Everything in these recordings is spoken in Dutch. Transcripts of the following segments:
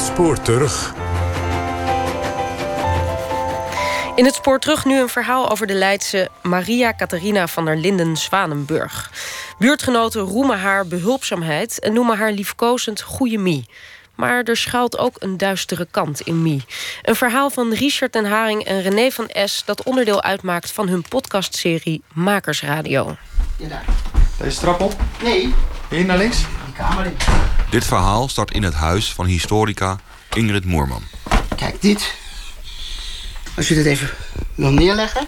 Het spoor terug. In het spoor terug nu een verhaal over de Leidse Maria Catharina van der Linden Zwanenburg. Buurtgenoten roemen haar behulpzaamheid en noemen haar liefkozend goeie Mie. Maar er schuilt ook een duistere kant in Mie. Een verhaal van Richard den Haring en René van S... dat onderdeel uitmaakt van hun podcastserie Makersradio. Ja, daar. Deze trap op? Nee, Hier naar links? Die kamer in. Dit verhaal start in het huis van historica Ingrid Moerman. Kijk, dit. Als je dit even wil neerleggen.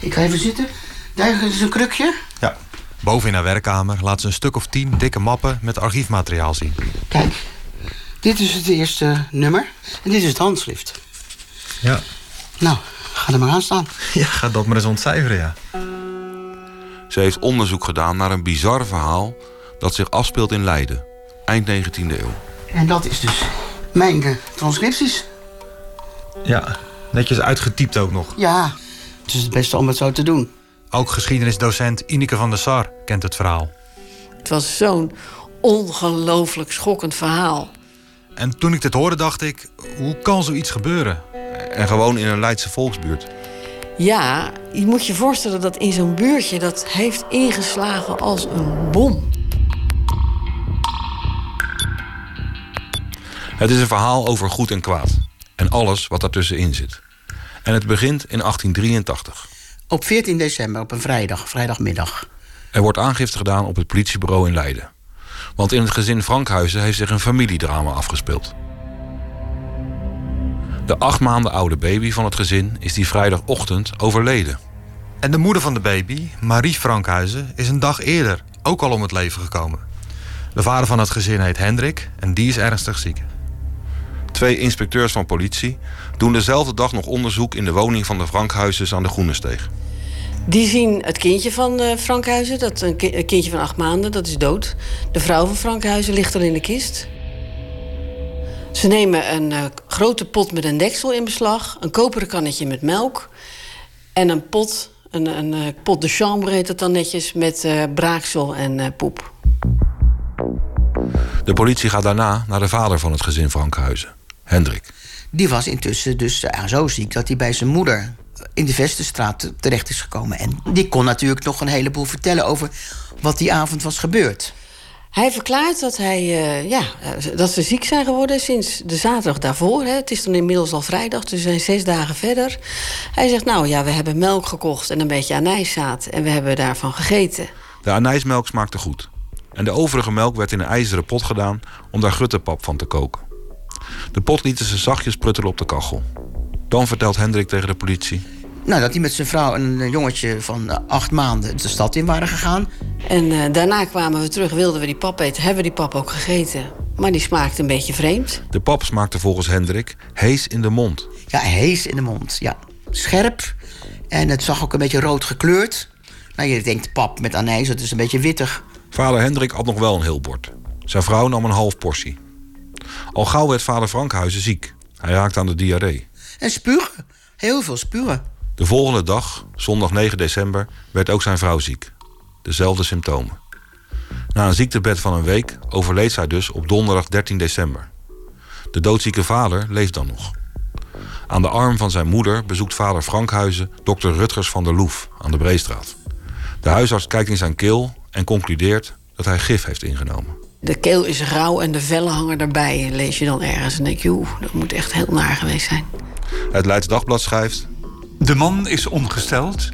Ik ga even zitten. Daar is een krukje. Ja. Boven in haar werkkamer laat ze een stuk of tien dikke mappen met archiefmateriaal zien. Kijk, dit is het eerste nummer. En dit is het handschrift. Ja. Nou, ga er maar aan staan. Ja, ga dat maar eens ontcijferen, ja. Ze heeft onderzoek gedaan naar een bizar verhaal dat zich afspeelt in Leiden, eind 19e eeuw. En dat is dus mijn eh, transcripties. Ja, netjes uitgetypt ook nog. Ja, het is het beste om het zo te doen. Ook geschiedenisdocent Ineke van der Sar kent het verhaal. Het was zo'n ongelooflijk schokkend verhaal. En toen ik dit hoorde, dacht ik: hoe kan zoiets gebeuren? En gewoon in een Leidse volksbuurt. Ja, je moet je voorstellen dat in zo'n buurtje dat heeft ingeslagen als een bom. Het is een verhaal over goed en kwaad. En alles wat daartussenin zit. En het begint in 1883. Op 14 december, op een vrijdag, vrijdagmiddag. Er wordt aangifte gedaan op het politiebureau in Leiden. Want in het gezin Frankhuizen heeft zich een familiedrama afgespeeld. De acht maanden oude baby van het gezin is die vrijdagochtend overleden. En de moeder van de baby, Marie Frankhuizen, is een dag eerder ook al om het leven gekomen. De vader van het gezin heet Hendrik en die is ernstig ziek. Twee inspecteurs van politie doen dezelfde dag nog onderzoek in de woning van de Frankhuizens aan de Groenesteeg. Die zien het kindje van eh, Frankhuizen, dat een, ki- een kindje van acht maanden, dat is dood. De vrouw van Frankhuizen ligt al in de kist. Ze nemen een eh, grote pot met een deksel in beslag, een koperen kannetje met melk en een pot, een, een eh, pot de chambre heet het dan netjes, met braaksel en poep. De politie gaat daarna naar de vader van het gezin Frankhuizen, Hendrik. Die was intussen dus eh, zo ziek dat hij bij zijn moeder in de Vestenstraat terecht is gekomen. En die kon natuurlijk nog een heleboel vertellen over wat die avond was gebeurd. Hij verklaart dat, hij, eh, ja, eh, dat ze ziek zijn geworden sinds de zaterdag daarvoor. Hè. Het is dan inmiddels al vrijdag, dus we zijn zes dagen verder. Hij zegt, nou ja, we hebben melk gekocht en een beetje anijszaad... en we hebben daarvan gegeten. De anijsmelk smaakte goed. En de overige melk werd in een ijzeren pot gedaan om daar gruttepap van te koken. De pot lieten ze zachtjes pruttelen op de kachel. Dan vertelt Hendrik tegen de politie. Nou, dat hij met zijn vrouw en een jongetje van eh, acht maanden de stad in waren gegaan. En eh, daarna kwamen we terug, wilden we die pap eten. Hebben we die pap ook gegeten. Maar die smaakte een beetje vreemd. De pap smaakte volgens Hendrik hees in de mond. Ja, hees in de mond. Ja, scherp. En het zag ook een beetje rood gekleurd. Nou, je denkt pap met anijs, dat is een beetje wittig. Vader Hendrik had nog wel een heel bord. Zijn vrouw nam een half portie. Al gauw werd vader Frankhuizen ziek. Hij raakte aan de diarree. En spugen. Heel veel spugen. De volgende dag, zondag 9 december, werd ook zijn vrouw ziek. Dezelfde symptomen. Na een ziektebed van een week overleed zij dus op donderdag 13 december. De doodzieke vader leeft dan nog. Aan de arm van zijn moeder bezoekt vader Frankhuizen dokter Rutgers van der Loef aan de Breestraat. De huisarts kijkt in zijn keel en concludeert dat hij gif heeft ingenomen. De keel is rauw en de vellen hangen erbij. Lees je dan ergens en denk je, oeh, dat moet echt heel naar geweest zijn. Het Leids Dagblad schrijft... De man is ongesteld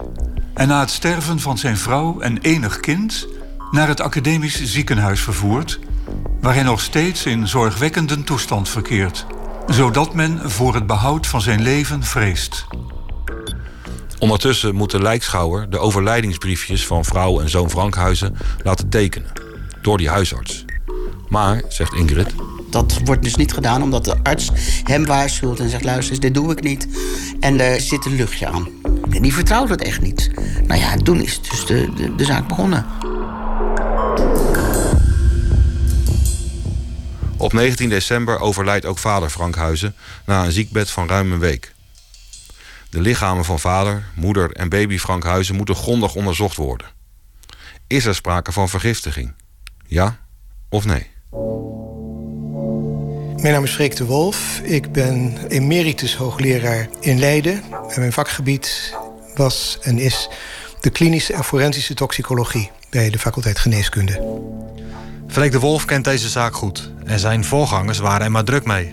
en na het sterven van zijn vrouw en enig kind naar het academisch ziekenhuis vervoerd, waar hij nog steeds in zorgwekkende toestand verkeert, zodat men voor het behoud van zijn leven vreest. Ondertussen moet de lijkschouwer de overlijdingsbriefjes van vrouw en zoon Frankhuizen laten tekenen. Door die huisarts. Maar, zegt Ingrid, Dat wordt dus niet gedaan omdat de arts hem waarschuwt en zegt: luister eens, dit doe ik niet. En er zit een luchtje aan. En die vertrouwt het echt niet. Nou ja, toen is dus de, de, de zaak begonnen. op 19 december overlijdt ook vader Frankhuizen na een ziekbed van ruim een week. De lichamen van vader, moeder en baby Frankhuizen moeten grondig onderzocht worden. Is er sprake van vergiftiging? Ja of nee? Mijn naam is Freek de Wolf. Ik ben emeritus hoogleraar in Leiden. En mijn vakgebied was en is de klinische en forensische toxicologie bij de faculteit Geneeskunde. Freek de Wolf kent deze zaak goed en zijn voorgangers waren er maar druk mee.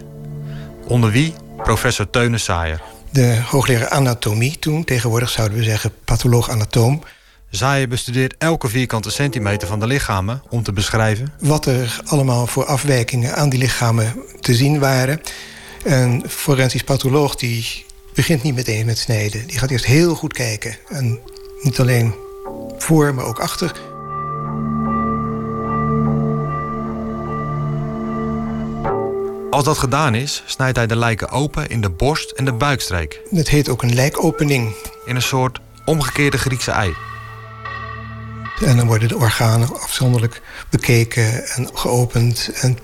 Onder wie professor Teune Saaier. De hoogleraar anatomie toen, tegenwoordig zouden we zeggen patholoog-anatoom. Saaier bestudeert elke vierkante centimeter van de lichamen om te beschrijven... wat er allemaal voor afwijkingen aan die lichamen te zien waren. Een forensisch patholoog die begint niet meteen met snijden. Die gaat eerst heel goed kijken. En niet alleen voor, maar ook achter. Als dat gedaan is, snijdt hij de lijken open in de borst en de buikstreek. Het heet ook een lijkopening. In een soort omgekeerde Griekse ei. En dan worden de organen afzonderlijk bekeken en geopend. En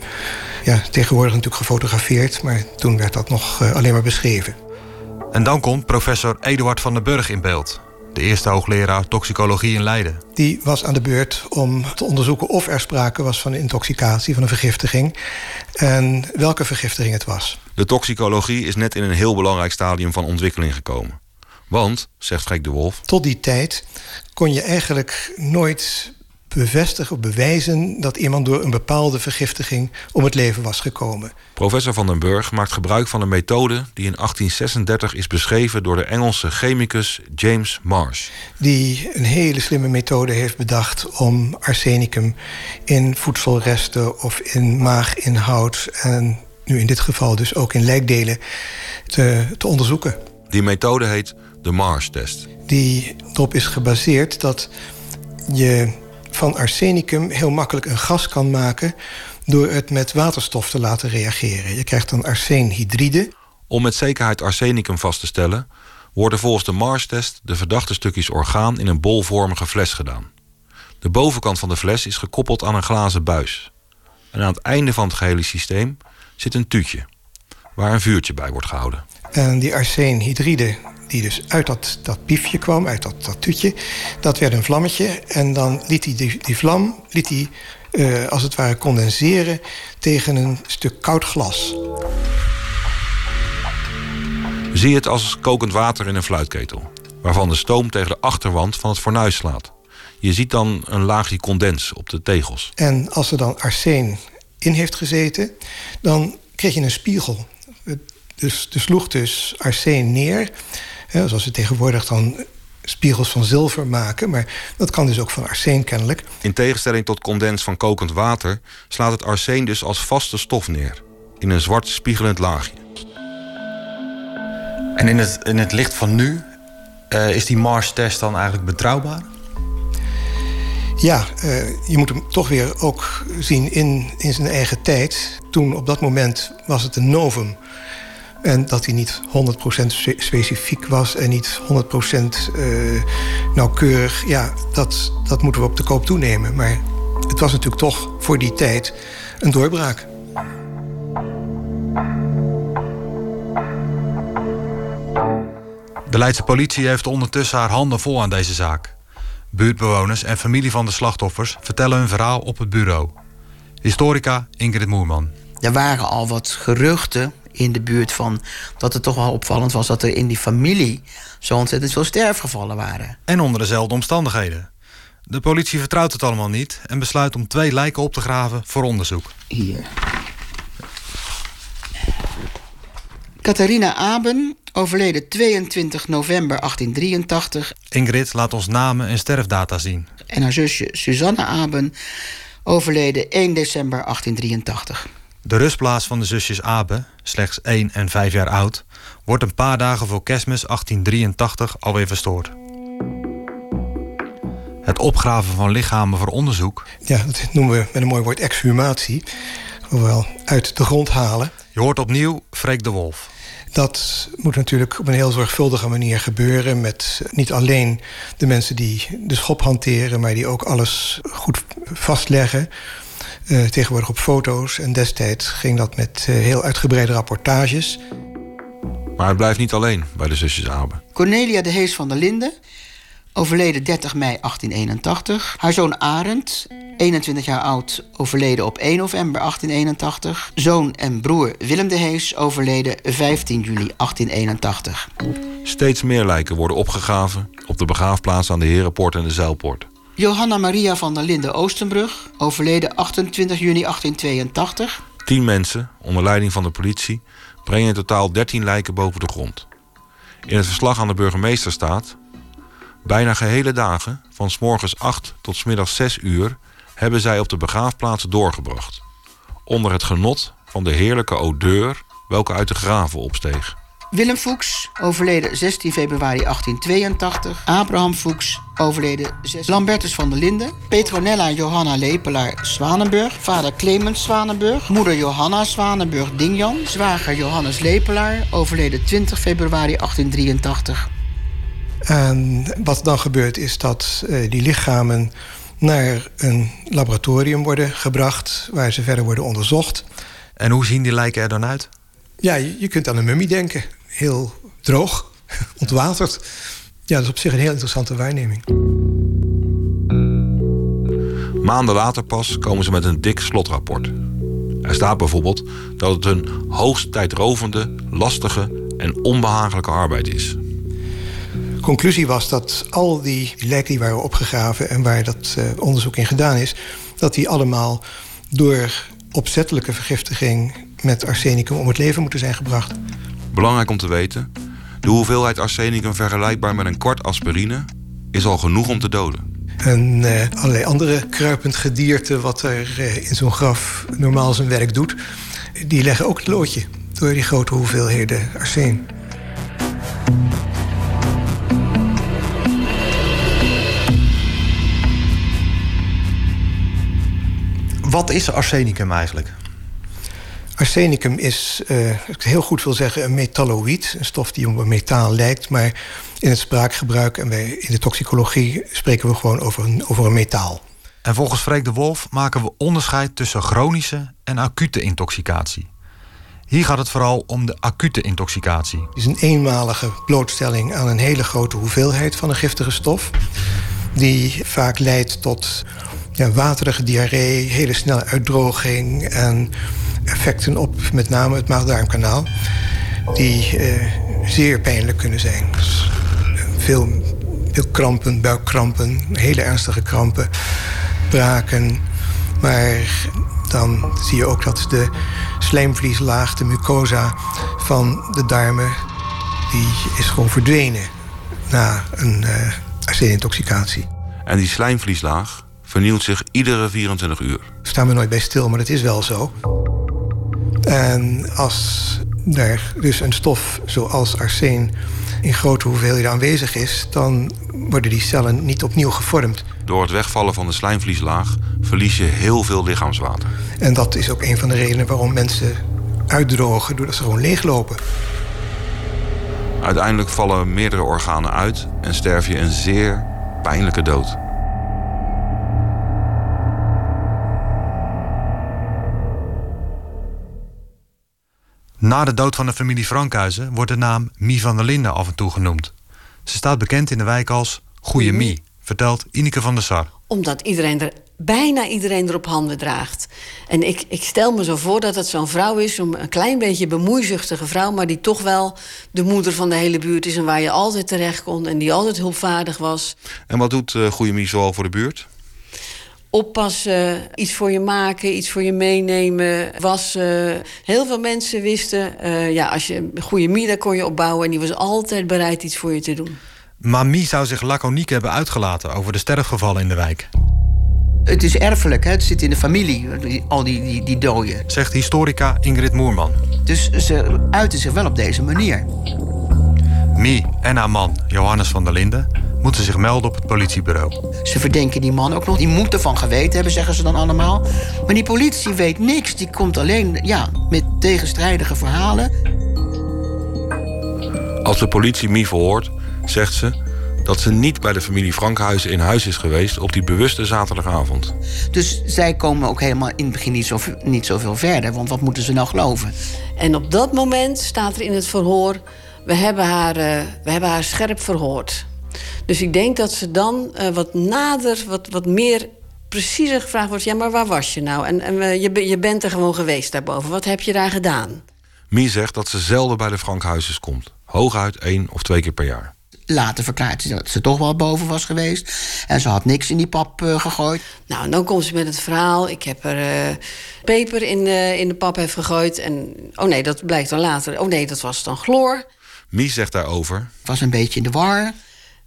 ja, tegenwoordig natuurlijk gefotografeerd, maar toen werd dat nog eh, alleen maar beschreven. En dan komt professor Eduard van den Burg in beeld. De eerste hoogleraar toxicologie in Leiden. Die was aan de beurt om te onderzoeken of er sprake was van een intoxicatie, van een vergiftiging. En welke vergiftiging het was. De toxicologie is net in een heel belangrijk stadium van ontwikkeling gekomen. Want, zegt Freek de Wolf... Tot die tijd kon je eigenlijk nooit bevestigen of bewijzen... dat iemand door een bepaalde vergiftiging om het leven was gekomen. Professor Van den Burg maakt gebruik van een methode... die in 1836 is beschreven door de Engelse chemicus James Marsh. Die een hele slimme methode heeft bedacht om arsenicum... in voedselresten of in maaginhoud... en nu in dit geval dus ook in lijkdelen te, te onderzoeken. Die methode heet de Mars-test. Die erop is gebaseerd dat je van arsenicum heel makkelijk een gas kan maken door het met waterstof te laten reageren. Je krijgt dan arseenhydride. Om met zekerheid arsenicum vast te stellen, worden volgens de Mars-test de verdachte stukjes orgaan in een bolvormige fles gedaan. De bovenkant van de fles is gekoppeld aan een glazen buis. En aan het einde van het gehele systeem zit een tuutje, waar een vuurtje bij wordt gehouden. En die arseenhydride die dus uit dat, dat piefje kwam, uit dat, dat tuutje. Dat werd een vlammetje en dan liet hij die, die vlam, liet hij, uh, als het ware condenseren tegen een stuk koud glas. Zie het als kokend water in een fluitketel, waarvan de stoom tegen de achterwand van het fornuis slaat. Je ziet dan een laagje condens op de tegels. En als er dan arsen in heeft gezeten, dan kreeg je een spiegel. Dus er sloeg dus arsen neer zoals ze tegenwoordig dan spiegels van zilver maken. Maar dat kan dus ook van arsen kennelijk. In tegenstelling tot condens van kokend water... slaat het arsen dus als vaste stof neer. In een zwart spiegelend laagje. En in het, in het licht van nu... Uh, is die Mars-test dan eigenlijk betrouwbaar? Ja, uh, je moet hem toch weer ook zien in, in zijn eigen tijd. Toen op dat moment was het een novum. En dat hij niet 100% specifiek was en niet 100% uh, nauwkeurig. Ja, dat, dat moeten we op de koop toenemen. Maar het was natuurlijk toch voor die tijd een doorbraak. De Leidse politie heeft ondertussen haar handen vol aan deze zaak. Buurtbewoners en familie van de slachtoffers vertellen hun verhaal op het bureau. Historica Ingrid Moerman. Er waren al wat geruchten in de buurt van dat het toch wel opvallend was dat er in die familie zo ontzettend veel sterfgevallen waren. En onder dezelfde omstandigheden. De politie vertrouwt het allemaal niet en besluit om twee lijken op te graven voor onderzoek. Hier. Catharina Aben, overleden 22 november 1883. Ingrid laat ons namen en sterfdata zien. En haar zusje Susanne Aben, overleden 1 december 1883. De rustplaats van de zusjes Abe, slechts 1 en 5 jaar oud, wordt een paar dagen voor kerstmis 1883 alweer verstoord. Het opgraven van lichamen voor onderzoek. Ja, dat noemen we met een mooi woord exhumatie. Ofwel uit de grond halen. Je hoort opnieuw Freek de Wolf. Dat moet natuurlijk op een heel zorgvuldige manier gebeuren. Met niet alleen de mensen die de schop hanteren, maar die ook alles goed vastleggen. Uh, tegenwoordig op foto's. En destijds ging dat met uh, heel uitgebreide rapportages. Maar het blijft niet alleen bij de zusjes Abe. Cornelia de Hees van der Linden, overleden 30 mei 1881. Haar zoon Arend, 21 jaar oud, overleden op 1 november 1881. Zoon en broer Willem de Hees, overleden 15 juli 1881. Steeds meer lijken worden opgegraven op de begraafplaats aan de Herenpoort en de Zeilpoort. Johanna Maria van der Linde Oostenbrug, overleden 28 juni 1882. Tien mensen, onder leiding van de politie, brengen in totaal 13 lijken boven de grond. In het verslag aan de burgemeester staat... Bijna gehele dagen, van s morgens 8 tot s middags 6 uur... hebben zij op de begraafplaats doorgebracht. Onder het genot van de heerlijke odeur welke uit de graven opsteeg. Willem Fuchs, overleden 16 februari 1882. Abraham Fuchs, overleden 6. Lambertus van der Linden. Petronella Johanna Lepelaar Zwanenburg. Vader Clemens Zwanenburg. Moeder Johanna Zwanenburg Dingjan. Zwager Johannes Lepelaar, overleden 20 februari 1883. En wat dan gebeurt is dat uh, die lichamen naar een laboratorium worden gebracht... waar ze verder worden onderzocht. En hoe zien die lijken er dan uit? Ja, je, je kunt aan een mummie denken. Heel droog, ontwaterd. Ja, dat is op zich een heel interessante waarneming. Maanden later pas komen ze met een dik slotrapport. Er staat bijvoorbeeld dat het een hoogst tijdrovende, lastige en onbehagelijke arbeid is. Conclusie was dat al die lijken die waren opgegraven en waar dat uh, onderzoek in gedaan is, dat die allemaal door opzettelijke vergiftiging met arsenicum om het leven moeten zijn gebracht. Belangrijk om te weten: de hoeveelheid arsenicum vergelijkbaar met een kwart aspirine is al genoeg om te doden. En uh, allerlei andere kruipend gedierte wat er uh, in zo'n graf normaal zijn werk doet, die leggen ook het loodje door die grote hoeveelheden arsen. Wat is arsenicum eigenlijk? Arsenicum is, uh, ik heel goed wil zeggen, een metalloïd. Een stof die op een metaal lijkt. Maar in het spraakgebruik en bij, in de toxicologie spreken we gewoon over een, over een metaal. En volgens Freek de Wolf maken we onderscheid tussen chronische en acute intoxicatie. Hier gaat het vooral om de acute intoxicatie. Het is een eenmalige blootstelling aan een hele grote hoeveelheid van een giftige stof. Die vaak leidt tot ja, waterige diarree, hele snelle uitdroging en effecten op met name het maag-darmkanaal, die uh, zeer pijnlijk kunnen zijn. Veel, veel krampen, buikkrampen, hele ernstige krampen, braken. Maar dan zie je ook dat de slijmvlieslaag, de mucosa van de darmen, die is gewoon verdwenen na een uh. En die slijmvlieslaag vernieuwt zich iedere 24 uur. Daar staan we nooit bij stil, maar dat is wel zo. En als er dus een stof zoals arsen in grote hoeveelheden aanwezig is, dan worden die cellen niet opnieuw gevormd. Door het wegvallen van de slijmvlieslaag verlies je heel veel lichaamswater. En dat is ook een van de redenen waarom mensen uitdrogen doordat ze gewoon leeglopen. Uiteindelijk vallen meerdere organen uit en sterf je een zeer pijnlijke dood. Na de dood van de familie Frankhuizen wordt de naam Mie van der Linden af en toe genoemd. Ze staat bekend in de wijk als Goeie Mie, vertelt Ineke van der Sar. Omdat iedereen er, bijna iedereen er op handen draagt. En ik, ik stel me zo voor dat het zo'n vrouw is, een klein beetje bemoeizuchtige vrouw, maar die toch wel de moeder van de hele buurt is en waar je altijd terecht kon en die altijd hulpvaardig was. En wat doet uh, Goeie Mie zoal voor de buurt? Oppassen, iets voor je maken, iets voor je meenemen, wassen. Heel veel mensen wisten, uh, ja, als je een goede Mie, kon je opbouwen... en die was altijd bereid iets voor je te doen. Maar Mie zou zich laconiek hebben uitgelaten over de sterfgevallen in de wijk. Het is erfelijk, hè? het zit in de familie, al die, die, die doden. Zegt historica Ingrid Moerman. Dus ze uiten zich wel op deze manier. Mie en haar man, Johannes van der Linden moeten zich melden op het politiebureau. Ze verdenken die man ook nog. Die moet ervan geweten hebben, zeggen ze dan allemaal. Maar die politie weet niks. Die komt alleen ja, met tegenstrijdige verhalen. Als de politie Mie verhoort, zegt ze dat ze niet bij de familie Frankhuizen in huis is geweest op die bewuste zaterdagavond. Dus zij komen ook helemaal in het begin niet, zo, niet zoveel verder, want wat moeten ze nou geloven? En op dat moment staat er in het verhoor: we hebben haar, uh, we hebben haar scherp verhoord. Dus ik denk dat ze dan uh, wat nader, wat, wat meer preciezer gevraagd wordt... ja, maar waar was je nou? En, en je, je bent er gewoon geweest daarboven. Wat heb je daar gedaan? Mie zegt dat ze zelden bij de Frankhuizes komt. Hooguit één of twee keer per jaar. Later verklaart ze dat ze toch wel boven was geweest. En ze had niks in die pap uh, gegooid. Nou, en dan komt ze met het verhaal. Ik heb er uh, peper in de, in de pap heeft gegooid. En oh nee, dat blijkt dan later. Oh nee, dat was dan chloor. Mie zegt daarover... was een beetje in de war.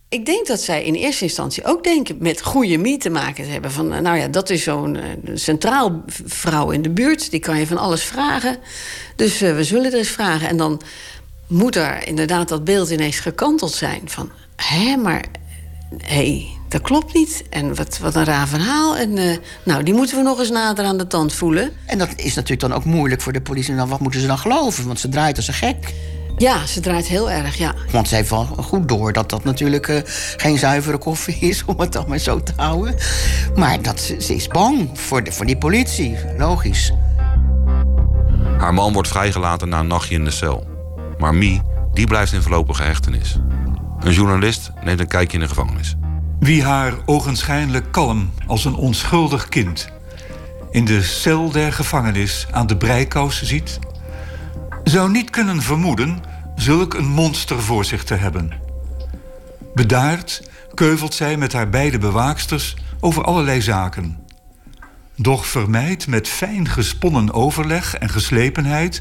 Ik denk dat zij in eerste instantie ook denken met goede mie te maken te hebben. Van, nou ja, dat is zo'n uh, centraal vrouw in de buurt. Die kan je van alles vragen. Dus we zullen er eens vragen. En dan moet er inderdaad dat beeld ineens gekanteld zijn. Van, hé, maar hé, hey, dat klopt niet. En wat, wat een raar verhaal. En uh, nou, die moeten we nog eens nader aan de tand voelen. En dat is natuurlijk dan ook moeilijk voor de politie. Dan, wat moeten ze dan geloven? Want ze draait als een gek. Ja, ze draait heel erg, ja. Want ze heeft wel goed door dat dat natuurlijk uh, geen zuivere koffie is... om het dan maar zo te houden. Maar dat, ze is bang voor, de, voor die politie, logisch. Haar man wordt vrijgelaten na een nachtje in de cel. Maar Mie, die blijft in voorlopige hechtenis. Een journalist neemt een kijkje in de gevangenis. Wie haar ogenschijnlijk kalm als een onschuldig kind in de cel der gevangenis aan de breikous ziet, zou niet kunnen vermoeden zulk een monster voor zich te hebben. Bedaard keuvelt zij met haar beide bewaaksters over allerlei zaken. Doch vermijdt met fijn gesponnen overleg en geslepenheid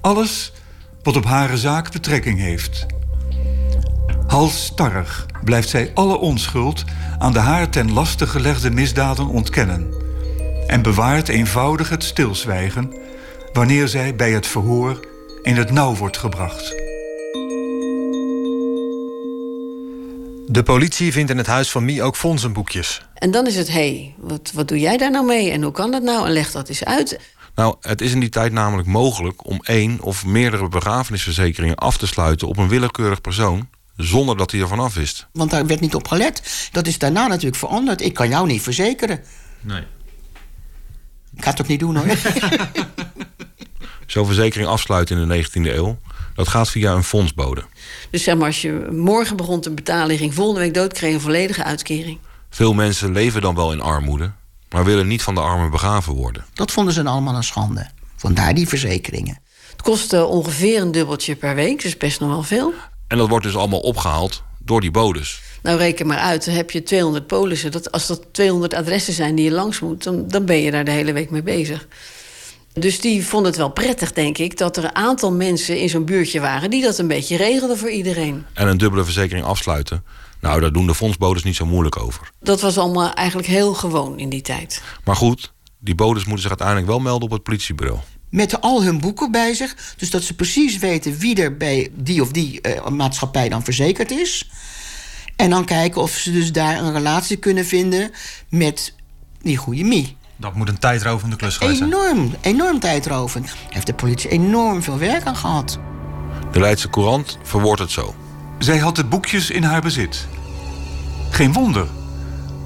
alles wat op haar zaak betrekking heeft. Halsstarrig blijft zij alle onschuld aan de haar ten laste gelegde misdaden ontkennen en bewaart eenvoudig het stilzwijgen wanneer zij bij het verhoor in het nauw wordt gebracht. De politie vindt in het huis van Mie ook fondsenboekjes. En dan is het, hé, hey, wat, wat doe jij daar nou mee en hoe kan dat nou? En leg dat eens uit. Nou, het is in die tijd namelijk mogelijk om één of meerdere begrafenisverzekeringen af te sluiten op een willekeurig persoon zonder dat hij ervan af wist. Want daar werd niet op gelet. Dat is daarna natuurlijk veranderd. Ik kan jou niet verzekeren. Nee. Ik ga het ook niet doen hoor. Zo'n verzekering afsluiten in de 19e eeuw, dat gaat via een fondsbode. Dus zeg maar, als je morgen begon te betalen, ging volgende week dood, kreeg je een volledige uitkering. Veel mensen leven dan wel in armoede, maar willen niet van de armen begraven worden. Dat vonden ze allemaal een schande. Vandaar die verzekeringen. Het kostte ongeveer een dubbeltje per week, dus best nog wel veel. En dat wordt dus allemaal opgehaald door die bodes. Nou, reken maar uit, dan heb je 200 polissen. Dat, als dat 200 adressen zijn die je langs moet, dan, dan ben je daar de hele week mee bezig. Dus die vonden het wel prettig, denk ik, dat er een aantal mensen in zo'n buurtje waren die dat een beetje regelden voor iedereen. En een dubbele verzekering afsluiten. Nou, daar doen de fondsbodes niet zo moeilijk over. Dat was allemaal eigenlijk heel gewoon in die tijd. Maar goed, die bodes moeten zich uiteindelijk wel melden op het politiebureau. Met al hun boeken bij zich. Dus dat ze precies weten wie er bij die of die uh, maatschappij dan verzekerd is. En dan kijken of ze dus daar een relatie kunnen vinden met die goede Mie. Dat moet een tijdrovende klus geweest zijn. Enorm, enorm tijdrovend. Heeft de politie enorm veel werk aan gehad. De Leidse Courant verwoordt het zo. Zij had de boekjes in haar bezit. Geen wonder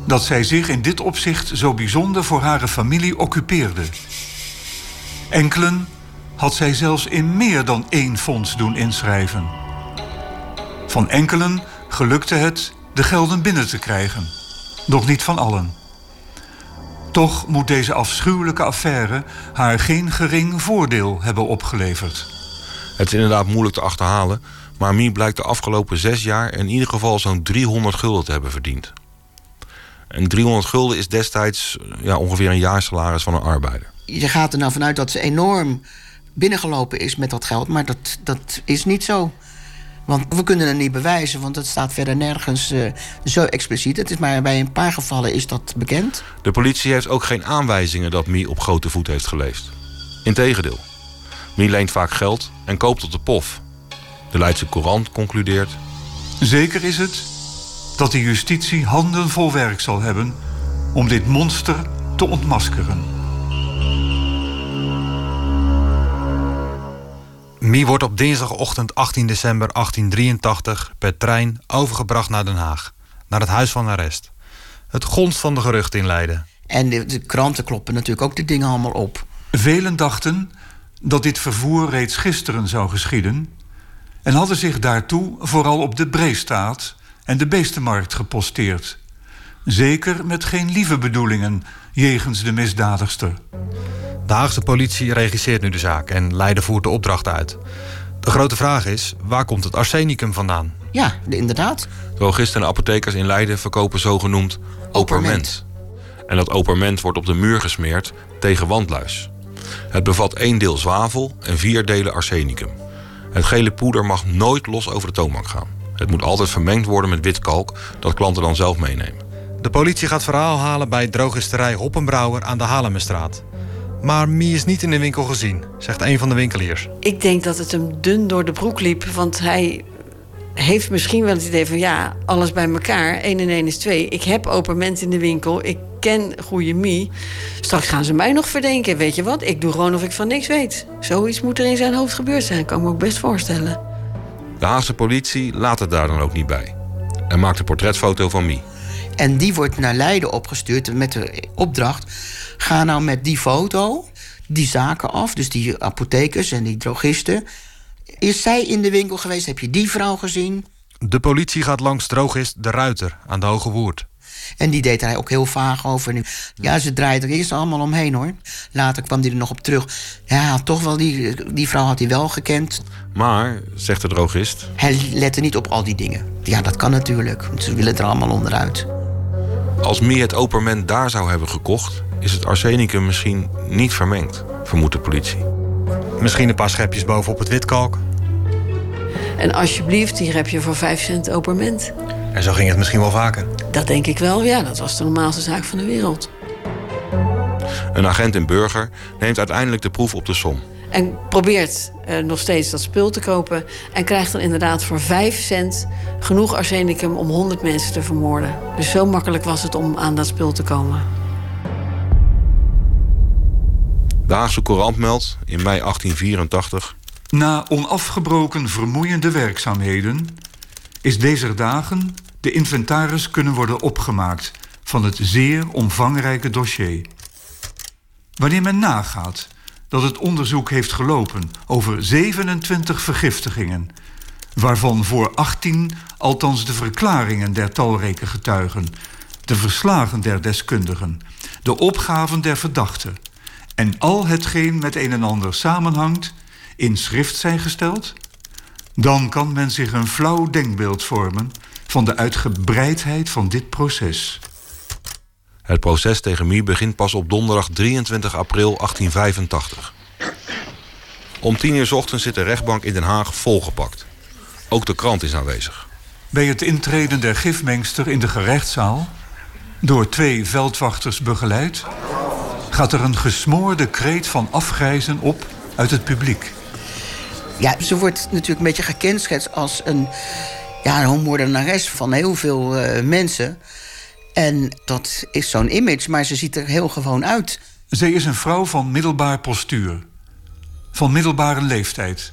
dat zij zich in dit opzicht zo bijzonder voor haar familie occupeerde. Enkelen had zij zelfs in meer dan één fonds doen inschrijven. Van enkelen gelukte het de gelden binnen te krijgen, doch niet van allen. Toch moet deze afschuwelijke affaire haar geen gering voordeel hebben opgeleverd. Het is inderdaad moeilijk te achterhalen, maar Mie blijkt de afgelopen zes jaar in ieder geval zo'n 300 gulden te hebben verdiend. En 300 gulden is destijds ja, ongeveer een jaarsalaris van een arbeider. Je gaat er nou vanuit dat ze enorm binnengelopen is met dat geld, maar dat, dat is niet zo. Want we kunnen het niet bewijzen, want het staat verder nergens uh, zo expliciet. Het is maar bij een paar gevallen is dat bekend. De politie heeft ook geen aanwijzingen dat Mie op grote voet heeft geleefd. Integendeel. Mie leent vaak geld en koopt op de pof. De Leidse Courant concludeert... Zeker is het dat de justitie handen vol werk zal hebben... om dit monster te ontmaskeren. Mie wordt op dinsdagochtend 18 december 1883 per trein overgebracht naar Den Haag. Naar het huis van arrest. Het gonst van de geruchten in Leiden. En de, de kranten kloppen natuurlijk ook de dingen allemaal op. Velen dachten dat dit vervoer reeds gisteren zou geschieden... en hadden zich daartoe vooral op de Breestaat en de Beestenmarkt geposteerd... Zeker met geen lieve bedoelingen jegens de misdadigster. De Haagse politie regisseert nu de zaak en Leiden voert de opdracht uit. De grote vraag is, waar komt het arsenicum vandaan? Ja, inderdaad. Drogisten en apothekers in Leiden verkopen zogenoemd operment. En dat operment wordt op de muur gesmeerd tegen wandluis. Het bevat één deel zwavel en vier delen arsenicum. Het gele poeder mag nooit los over de toonbank gaan. Het moet altijd vermengd worden met wit kalk, dat klanten dan zelf meenemen. De politie gaat verhaal halen bij drogisterij Hoppenbrouwer aan de Halemestraat. Maar Mie is niet in de winkel gezien, zegt een van de winkeliers. Ik denk dat het hem dun door de broek liep, want hij heeft misschien wel het idee van ja, alles bij elkaar. 1 en 1 is 2. Ik heb operment in de winkel. Ik ken goede Mie. Straks gaan ze mij nog verdenken. Weet je wat? Ik doe gewoon of ik van niks weet. Zoiets moet er in zijn hoofd gebeurd zijn. Kan ik me ook best voorstellen. De Haagse politie laat het daar dan ook niet bij. En maakt een portretfoto van Mie. En die wordt naar Leiden opgestuurd met de opdracht... ga nou met die foto die zaken af, dus die apothekers en die drogisten... Is zij in de winkel geweest? Heb je die vrouw gezien? De politie gaat langs drogist De Ruiter aan de Hoge Woerd. En die deed hij ook heel vaag over. Ja, ze draaide er eerst allemaal omheen hoor. Later kwam hij er nog op terug. Ja, toch wel, die, die vrouw had hij wel gekend. Maar, zegt de drogist... Hij lette niet op al die dingen. Ja, dat kan natuurlijk, ze willen er allemaal onderuit. Als Mie het operment daar zou hebben gekocht... is het arsenicum misschien niet vermengd, vermoedt de politie. Misschien een paar schepjes bovenop het witkalk. En alsjeblieft, hier heb je voor 5 cent operment. En zo ging het misschien wel vaker. Dat denk ik wel, ja. Dat was de normaalste zaak van de wereld. Een agent in Burger neemt uiteindelijk de proef op de som. En probeert uh, nog steeds dat spul te kopen. En krijgt dan inderdaad voor 5 cent genoeg arsenicum om 100 mensen te vermoorden. Dus zo makkelijk was het om aan dat spul te komen. De Haagse Courant meldt in mei 1884... Na onafgebroken vermoeiende werkzaamheden... is deze dagen de inventaris kunnen worden opgemaakt... van het zeer omvangrijke dossier. Wanneer men nagaat dat het onderzoek heeft gelopen... over 27 vergiftigingen... waarvan voor 18 althans de verklaringen der talrijke getuigen... de verslagen der deskundigen, de opgaven der verdachten en al hetgeen met een en ander samenhangt in schrift zijn gesteld, dan kan men zich een flauw denkbeeld vormen van de uitgebreidheid van dit proces. Het proces tegen Mie begint pas op donderdag 23 april 1885. Om tien uur ochtends zit de rechtbank in Den Haag volgepakt. Ook de krant is aanwezig. Bij het intreden der gifmengster in de gerechtszaal, door twee veldwachters begeleid, gaat er een gesmoorde kreet van afgrijzen op uit het publiek. Ja, ze wordt natuurlijk een beetje gekenschetst als een, ja, een van heel veel uh, mensen. En dat is zo'n image, maar ze ziet er heel gewoon uit. Zij is een vrouw van middelbaar postuur. Van middelbare leeftijd.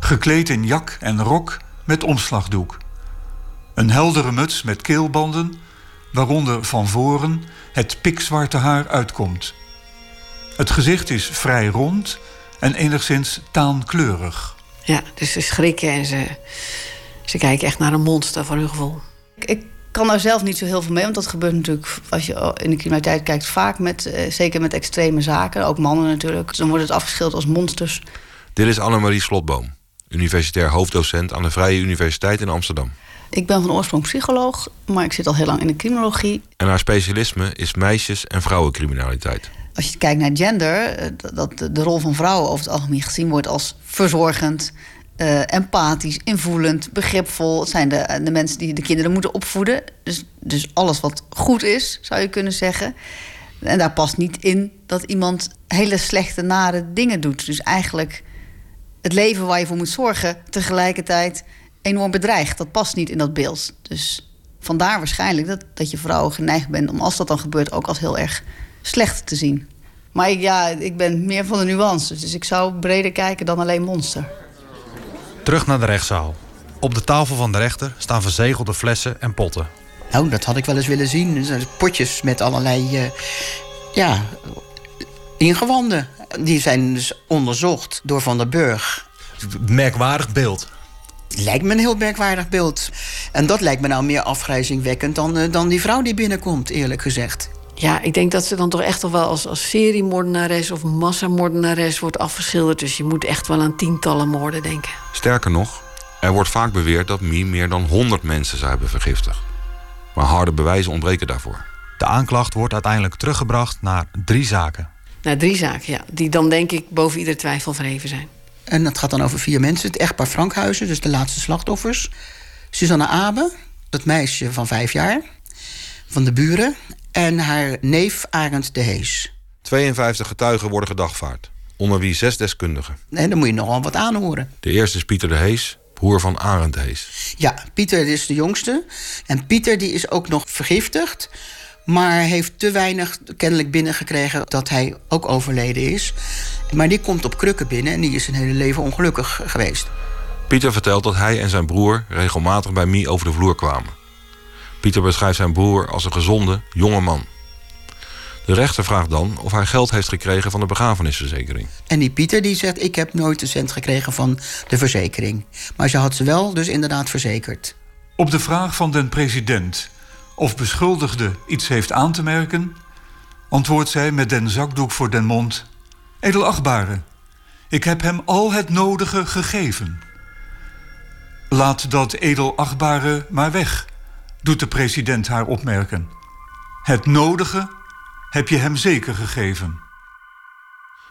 Gekleed in jak en rok met omslagdoek. Een heldere muts met keelbanden, waaronder van voren het pikzwarte haar uitkomt. Het gezicht is vrij rond en enigszins taankleurig. Ja, dus ze schrikken en ze, ze kijken echt naar een monster van hun gevoel. Ik kan daar zelf niet zo heel veel mee, want dat gebeurt natuurlijk als je in de criminaliteit kijkt vaak met, eh, zeker met extreme zaken, ook mannen natuurlijk. Dus dan wordt het afgeschilderd als monsters. Dit is Annemarie Slotboom, universitair hoofddocent aan de Vrije Universiteit in Amsterdam. Ik ben van oorsprong psycholoog, maar ik zit al heel lang in de criminologie. En haar specialisme is meisjes- en vrouwencriminaliteit. Als je kijkt naar gender, eh, dat de rol van vrouwen over het algemeen gezien wordt als verzorgend, uh, empathisch, invoelend, begripvol. Het zijn de, de mensen die de kinderen moeten opvoeden. Dus, dus alles wat goed is, zou je kunnen zeggen. En daar past niet in dat iemand hele slechte, nare dingen doet. Dus eigenlijk het leven waar je voor moet zorgen, tegelijkertijd enorm bedreigd. Dat past niet in dat beeld. Dus vandaar waarschijnlijk dat, dat je vrouw geneigd bent om, als dat dan gebeurt, ook als heel erg slecht te zien. Maar ik, ja, ik ben meer van de nuance. Dus ik zou breder kijken dan alleen monster. Terug naar de rechtszaal. Op de tafel van de rechter staan verzegelde flessen en potten. Nou, dat had ik wel eens willen zien. Potjes met allerlei uh, ja, ingewanden. Die zijn dus onderzocht door Van der Burg. Merkwaardig beeld. Lijkt me een heel merkwaardig beeld. En dat lijkt me nou meer afgrijzingwekkend dan, uh, dan die vrouw die binnenkomt, eerlijk gezegd. Ja, ik denk dat ze dan toch echt toch wel als, als seriemoordenares of massamoordenares wordt afgeschilderd. Dus je moet echt wel aan tientallen moorden denken. Sterker nog, er wordt vaak beweerd dat Mie meer dan 100 mensen zou hebben vergiftigd. Maar harde bewijzen ontbreken daarvoor. De aanklacht wordt uiteindelijk teruggebracht naar drie zaken. Naar drie zaken, ja. Die dan denk ik boven ieder twijfel verheven zijn. En dat gaat dan over vier mensen. Het echtpaar Frankhuizen, dus de laatste slachtoffers. Susanne Abe, dat meisje van vijf jaar, van de buren. En haar neef Arend de Hees. 52 getuigen worden gedagvaard, onder wie zes deskundigen. En dan moet je nogal wat aanhoren. De eerste is Pieter de Hees, broer van Arend de Hees. Ja, Pieter is de jongste. En Pieter die is ook nog vergiftigd. Maar heeft te weinig kennelijk binnengekregen dat hij ook overleden is. Maar die komt op krukken binnen en die is zijn hele leven ongelukkig geweest. Pieter vertelt dat hij en zijn broer regelmatig bij Mie over de vloer kwamen. Pieter beschrijft zijn broer als een gezonde, jonge man. De rechter vraagt dan of hij geld heeft gekregen van de begrafenisverzekering. En die Pieter die zegt: Ik heb nooit een cent gekregen van de verzekering. Maar ze had ze wel dus inderdaad verzekerd. Op de vraag van den president of beschuldigde iets heeft aan te merken, antwoordt zij met den zakdoek voor den mond: Edelachtbare, ik heb hem al het nodige gegeven. Laat dat edelachtbare maar weg, doet de president haar opmerken. Het nodige heb je hem zeker gegeven.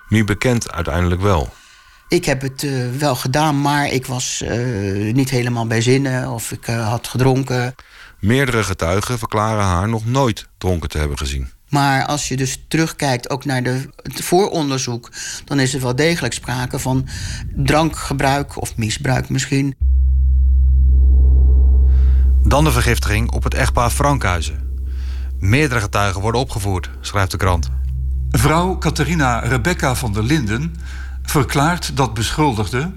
Mie bekent uiteindelijk wel. Ik heb het uh, wel gedaan, maar ik was uh, niet helemaal bij zinnen of ik uh, had gedronken. Meerdere getuigen verklaren haar nog nooit dronken te hebben gezien. Maar als je dus terugkijkt ook naar de, het vooronderzoek, dan is er wel degelijk sprake van drankgebruik of misbruik misschien. Dan de vergiftiging op het echtpaar Frankhuizen. Meerdere getuigen worden opgevoerd, schrijft de krant. Vrouw Catharina Rebecca van der Linden verklaart dat beschuldigde,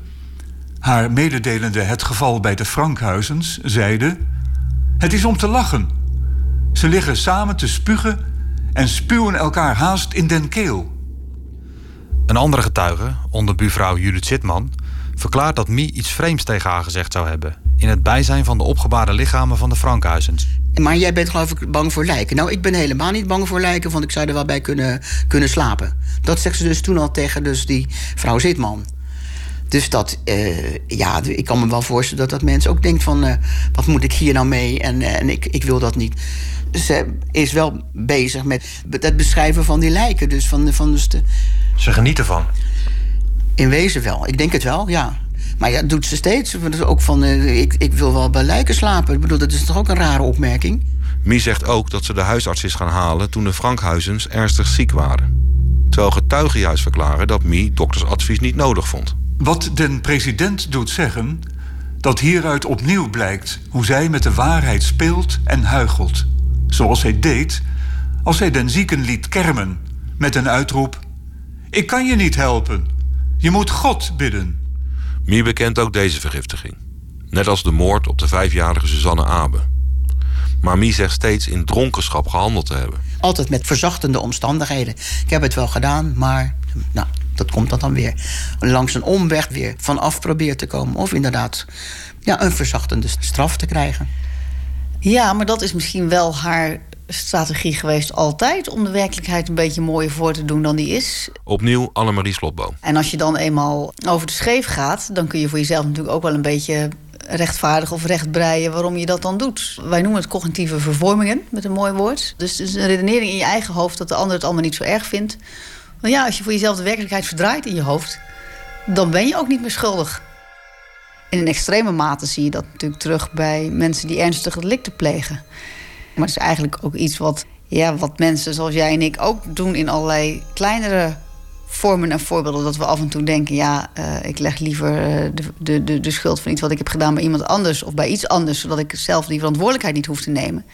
haar mededelende het geval bij de Frankhuizens, zeide: Het is om te lachen. Ze liggen samen te spugen en spuwen elkaar haast in den keel. Een andere getuige, onderbuurvrouw Judith Zitman, verklaart dat Mie iets vreemds tegen haar gezegd zou hebben. in het bijzijn van de opgebaarde lichamen van de Frankhuizens. Maar jij bent geloof ik bang voor lijken. Nou, ik ben helemaal niet bang voor lijken, want ik zou er wel bij kunnen, kunnen slapen. Dat zegt ze dus toen al tegen dus die vrouw Zitman. Dus dat, uh, ja, ik kan me wel voorstellen dat dat mensen ook denkt van... Uh, wat moet ik hier nou mee en, uh, en ik, ik wil dat niet. Ze is wel bezig met het beschrijven van die lijken. Dus van, van dus de... Ze genieten ervan? In wezen wel. Ik denk het wel, ja. Maar ja, dat doet ze steeds. Ook van, uh, ik, ik wil wel bij lijken slapen. Ik bedoel, dat is toch ook een rare opmerking? Mie zegt ook dat ze de huisarts is gaan halen... toen de Frankhuizens ernstig ziek waren. Terwijl getuigen juist verklaren dat Mie doktersadvies niet nodig vond. Wat den president doet zeggen... dat hieruit opnieuw blijkt hoe zij met de waarheid speelt en huichelt. Zoals zij deed als zij den zieken liet kermen... met een uitroep... Ik kan je niet helpen. Je moet God bidden. Mie bekent ook deze vergiftiging. Net als de moord op de vijfjarige Suzanne Abe. Maar Mie zegt steeds in dronkenschap gehandeld te hebben. Altijd met verzachtende omstandigheden. Ik heb het wel gedaan, maar nou, dat komt dan, dan weer. Langs een omweg weer vanaf probeert te komen. Of inderdaad ja, een verzachtende straf te krijgen. Ja, maar dat is misschien wel haar strategie geweest altijd... om de werkelijkheid een beetje mooier voor te doen dan die is. Opnieuw Annemarie Slotboom. En als je dan eenmaal over de scheef gaat... dan kun je voor jezelf natuurlijk ook wel een beetje rechtvaardig of rechtbreien waarom je dat dan doet. Wij noemen het cognitieve vervormingen, met een mooi woord. Dus het is een redenering in je eigen hoofd dat de ander het allemaal niet zo erg vindt. Maar ja, als je voor jezelf de werkelijkheid verdraait in je hoofd... dan ben je ook niet meer schuldig. In een extreme mate zie je dat natuurlijk terug bij mensen die ernstige delicten plegen. Maar het is eigenlijk ook iets wat, ja, wat mensen zoals jij en ik ook doen in allerlei kleinere vormen en voorbeelden. Dat we af en toe denken, ja, uh, ik leg liever de, de, de, de schuld van iets wat ik heb gedaan bij iemand anders of bij iets anders, zodat ik zelf die verantwoordelijkheid niet hoef te nemen.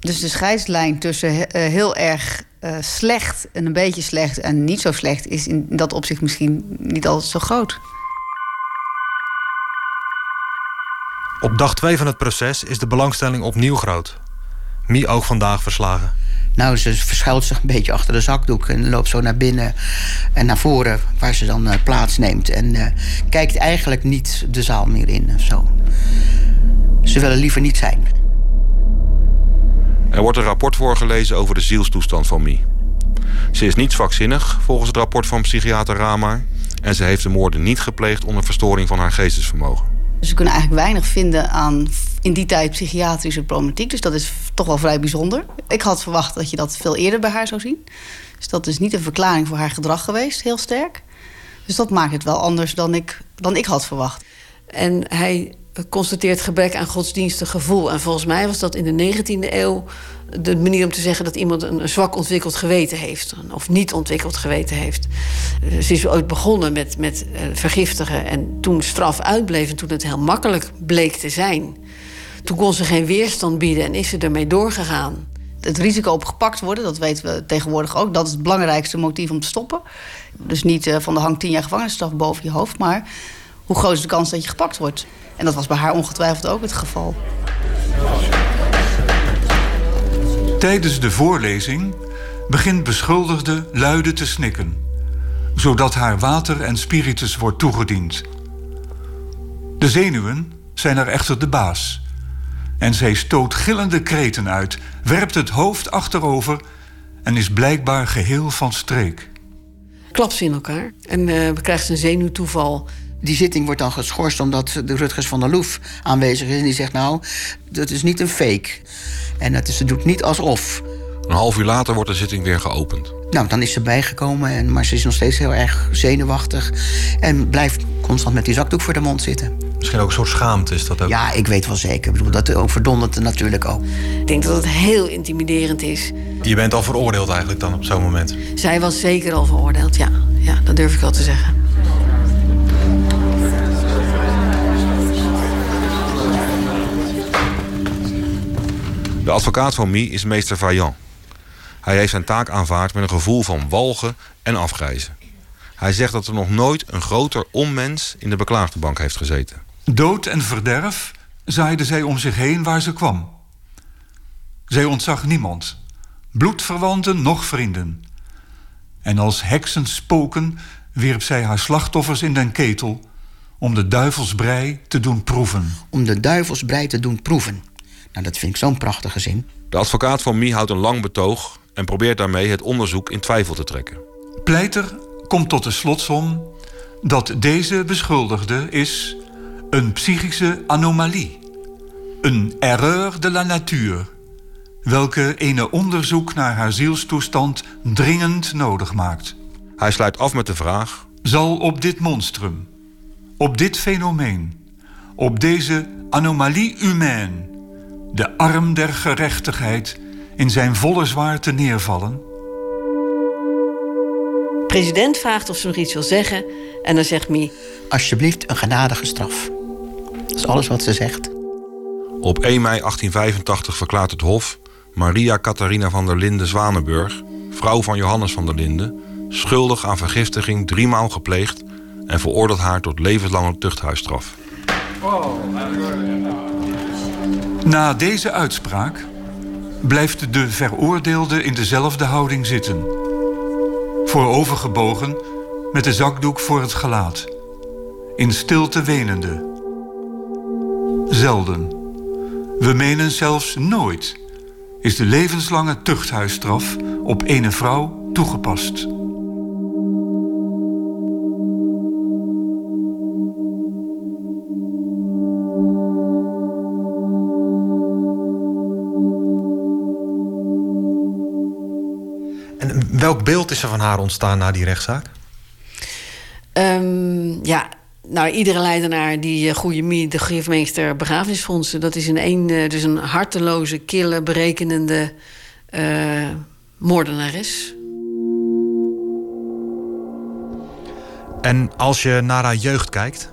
Dus de scheidslijn tussen uh, heel erg uh, slecht en een beetje slecht en niet zo slecht is in dat opzicht misschien niet altijd zo groot. Op dag 2 van het proces is de belangstelling opnieuw groot. Mie ook vandaag verslagen. Nou, ze verschuilt zich een beetje achter de zakdoek en loopt zo naar binnen en naar voren, waar ze dan uh, plaats neemt. En uh, kijkt eigenlijk niet de zaal meer in of zo. Ze willen liever niet zijn. Er wordt een rapport voorgelezen over de zielstoestand van Mie. Ze is niet zwakzinnig, volgens het rapport van psychiater Rama. En ze heeft de moorden niet gepleegd onder verstoring van haar geestesvermogen. Dus we kunnen eigenlijk weinig vinden aan in die tijd psychiatrische problematiek. Dus dat is toch wel vrij bijzonder. Ik had verwacht dat je dat veel eerder bij haar zou zien. Dus dat is niet een verklaring voor haar gedrag geweest, heel sterk. Dus dat maakt het wel anders dan ik, dan ik had verwacht. En hij constateert gebrek aan godsdienstig gevoel. En volgens mij was dat in de 19e eeuw de manier om te zeggen dat iemand een, zwak ontwikkeld geweten heeft. Of niet ontwikkeld geweten heeft. Eh, ze is ooit begonnen met, met eh, vergiftigen. En toen straf uitbleef en toen het heel makkelijk bleek te zijn. Toen kon ze geen weerstand bieden en is ze ermee doorgegaan. Het risico op gepakt worden, dat weten we tegenwoordig ook. Dat is het belangrijkste motief om te stoppen. Dus niet eh, van de hang tien jaar gevangenisstraf boven je hoofd. Maar hoe groot is de kans dat je gepakt wordt? En dat was bij haar ongetwijfeld ook het geval. Tijdens de voorlezing begint beschuldigde luide te snikken, zodat haar water en spiritus wordt toegediend. De zenuwen zijn er echter de baas. En zij stoot gillende kreten uit, werpt het hoofd achterover en is blijkbaar geheel van streek. Klapt ze in elkaar en uh, krijgt een zenuwtoeval die zitting wordt dan geschorst omdat de Rutgers van der Loef aanwezig is. En die zegt, nou, dat is niet een fake. En dat is, ze doet niet alsof. Een half uur later wordt de zitting weer geopend. Nou, dan is ze bijgekomen, en, maar ze is nog steeds heel erg zenuwachtig. En blijft constant met die zakdoek voor de mond zitten. Misschien ook een soort schaamte is dat ook? Ja, ik weet wel zeker. Ik bedoel, dat ook verdondert natuurlijk ook. Ik denk dat het heel intimiderend is. Je bent al veroordeeld eigenlijk dan op zo'n moment? Zij was zeker al veroordeeld, ja. Ja, dat durf ik wel te zeggen. De advocaat van Mie is meester Vaillant. Hij heeft zijn taak aanvaard met een gevoel van walgen en afgrijzen. Hij zegt dat er nog nooit een groter onmens in de beklaagde bank heeft gezeten. Dood en verderf zaaide zij om zich heen waar ze kwam. Zij ontzag niemand, bloedverwanten noch vrienden. En als heksen spoken wierp zij haar slachtoffers in den ketel om de duivelsbrei te doen proeven. Om de duivelsbrei te doen proeven. Nou, dat vind ik zo'n prachtige zin. De advocaat van Mie houdt een lang betoog en probeert daarmee het onderzoek in twijfel te trekken. Pleiter komt tot de slotsom dat deze beschuldigde is een psychische anomalie, een erreur de la nature, welke een onderzoek naar haar zielstoestand dringend nodig maakt. Hij sluit af met de vraag: Zal op dit monstrum, op dit fenomeen, op deze anomalie humaine de arm der gerechtigheid in zijn volle zwaarte neervallen? De president vraagt of ze nog iets wil zeggen en dan zegt Mie... Alsjeblieft een genadige straf. Dat is alles wat ze zegt. Op 1 mei 1885 verklaart het Hof Maria Catharina van der Linden Zwanenburg, vrouw van Johannes van der Linden, schuldig aan vergiftiging driemaal gepleegd en veroordeelt haar tot levenslange tuchthuisstraf. Na deze uitspraak blijft de veroordeelde in dezelfde houding zitten. Voorovergebogen met de zakdoek voor het gelaat. In stilte wenende. Zelden, we menen zelfs nooit, is de levenslange tuchthuisstraf op ene vrouw toegepast. Welk beeld is er van haar ontstaan na die rechtszaak? Um, ja, nou, iedere leidenaar die uh, goede mie, de geefmeester begrafenisfondsen, dat is in één, uh, dus een harteloze, kille, berekenende uh, moordenares. En als je naar haar jeugd kijkt?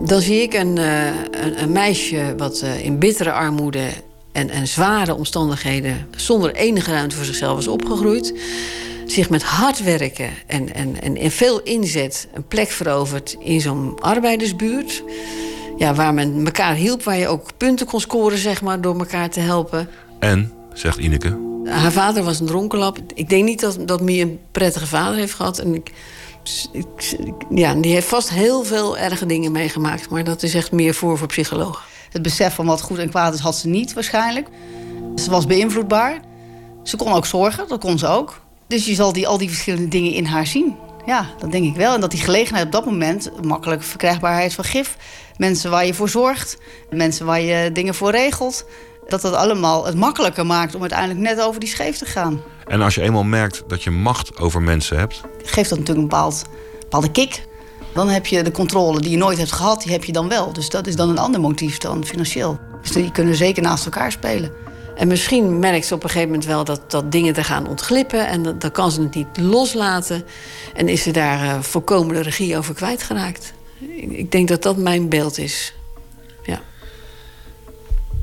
Dan zie ik een, een, een meisje wat in bittere armoede en, en zware omstandigheden zonder enige ruimte voor zichzelf is opgegroeid. Zich met hard werken en, en, en, en veel inzet een plek verovert in zo'n arbeidersbuurt. Ja, waar men elkaar hielp, waar je ook punten kon scoren zeg maar, door elkaar te helpen. En, zegt Ineke... Haar vader was een dronkenlap. Ik denk niet dat, dat Mie een prettige vader heeft gehad. En ik, ik, ja, die heeft vast heel veel erge dingen meegemaakt. Maar dat is echt meer voor voor psychologen. Het besef van wat goed en kwaad is, had ze niet waarschijnlijk. Ze was beïnvloedbaar. Ze kon ook zorgen, dat kon ze ook. Dus je zal die, al die verschillende dingen in haar zien. Ja, dat denk ik wel. En dat die gelegenheid op dat moment, makkelijk verkrijgbaarheid van gif, mensen waar je voor zorgt, mensen waar je dingen voor regelt, dat dat allemaal het makkelijker maakt om uiteindelijk net over die scheef te gaan. En als je eenmaal merkt dat je macht over mensen hebt, geeft dat natuurlijk een bepaald, bepaalde kick. Dan heb je de controle die je nooit hebt gehad, die heb je dan wel. Dus dat is dan een ander motief dan financieel. Dus die kunnen zeker naast elkaar spelen. En misschien merkt ze op een gegeven moment wel dat, dat dingen te gaan ontglippen. En dan kan ze het niet loslaten. En is ze daar uh, volkomen de regie over kwijtgeraakt. Ik denk dat dat mijn beeld is. Ja.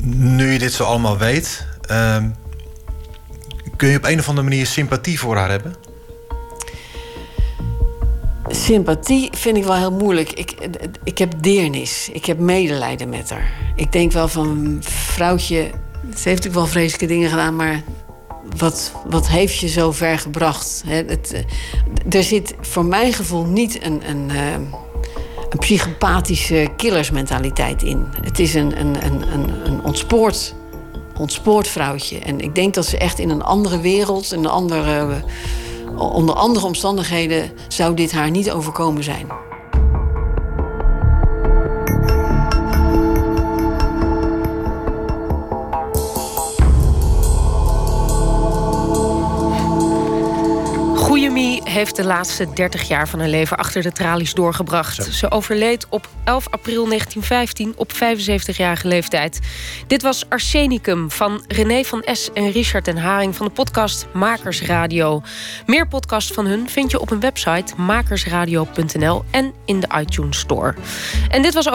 Nu je dit zo allemaal weet, uh, kun je op een of andere manier sympathie voor haar hebben? Sympathie vind ik wel heel moeilijk. Ik, ik heb deernis. Ik heb medelijden met haar. Ik denk wel van, vrouwtje, ze heeft natuurlijk wel vreselijke dingen gedaan, maar wat, wat heeft je zo ver gebracht? het, eh, er zit voor mijn gevoel niet een, een, eh, een psychopathische killersmentaliteit in. Het is een, een, een, een, ontspoord, ontspoord vrouwtje. En ik denk dat ze echt in een andere wereld, een andere Onder andere omstandigheden zou dit haar niet overkomen zijn. Heeft de laatste 30 jaar van haar leven achter de tralies doorgebracht. Ze overleed op 11 april 1915 op 75-jarige leeftijd. Dit was Arsenicum van René van S en Richard den Haring van de podcast Makers Radio. Meer podcasts van hun vind je op hun website makersradio.nl en in de iTunes Store. En dit was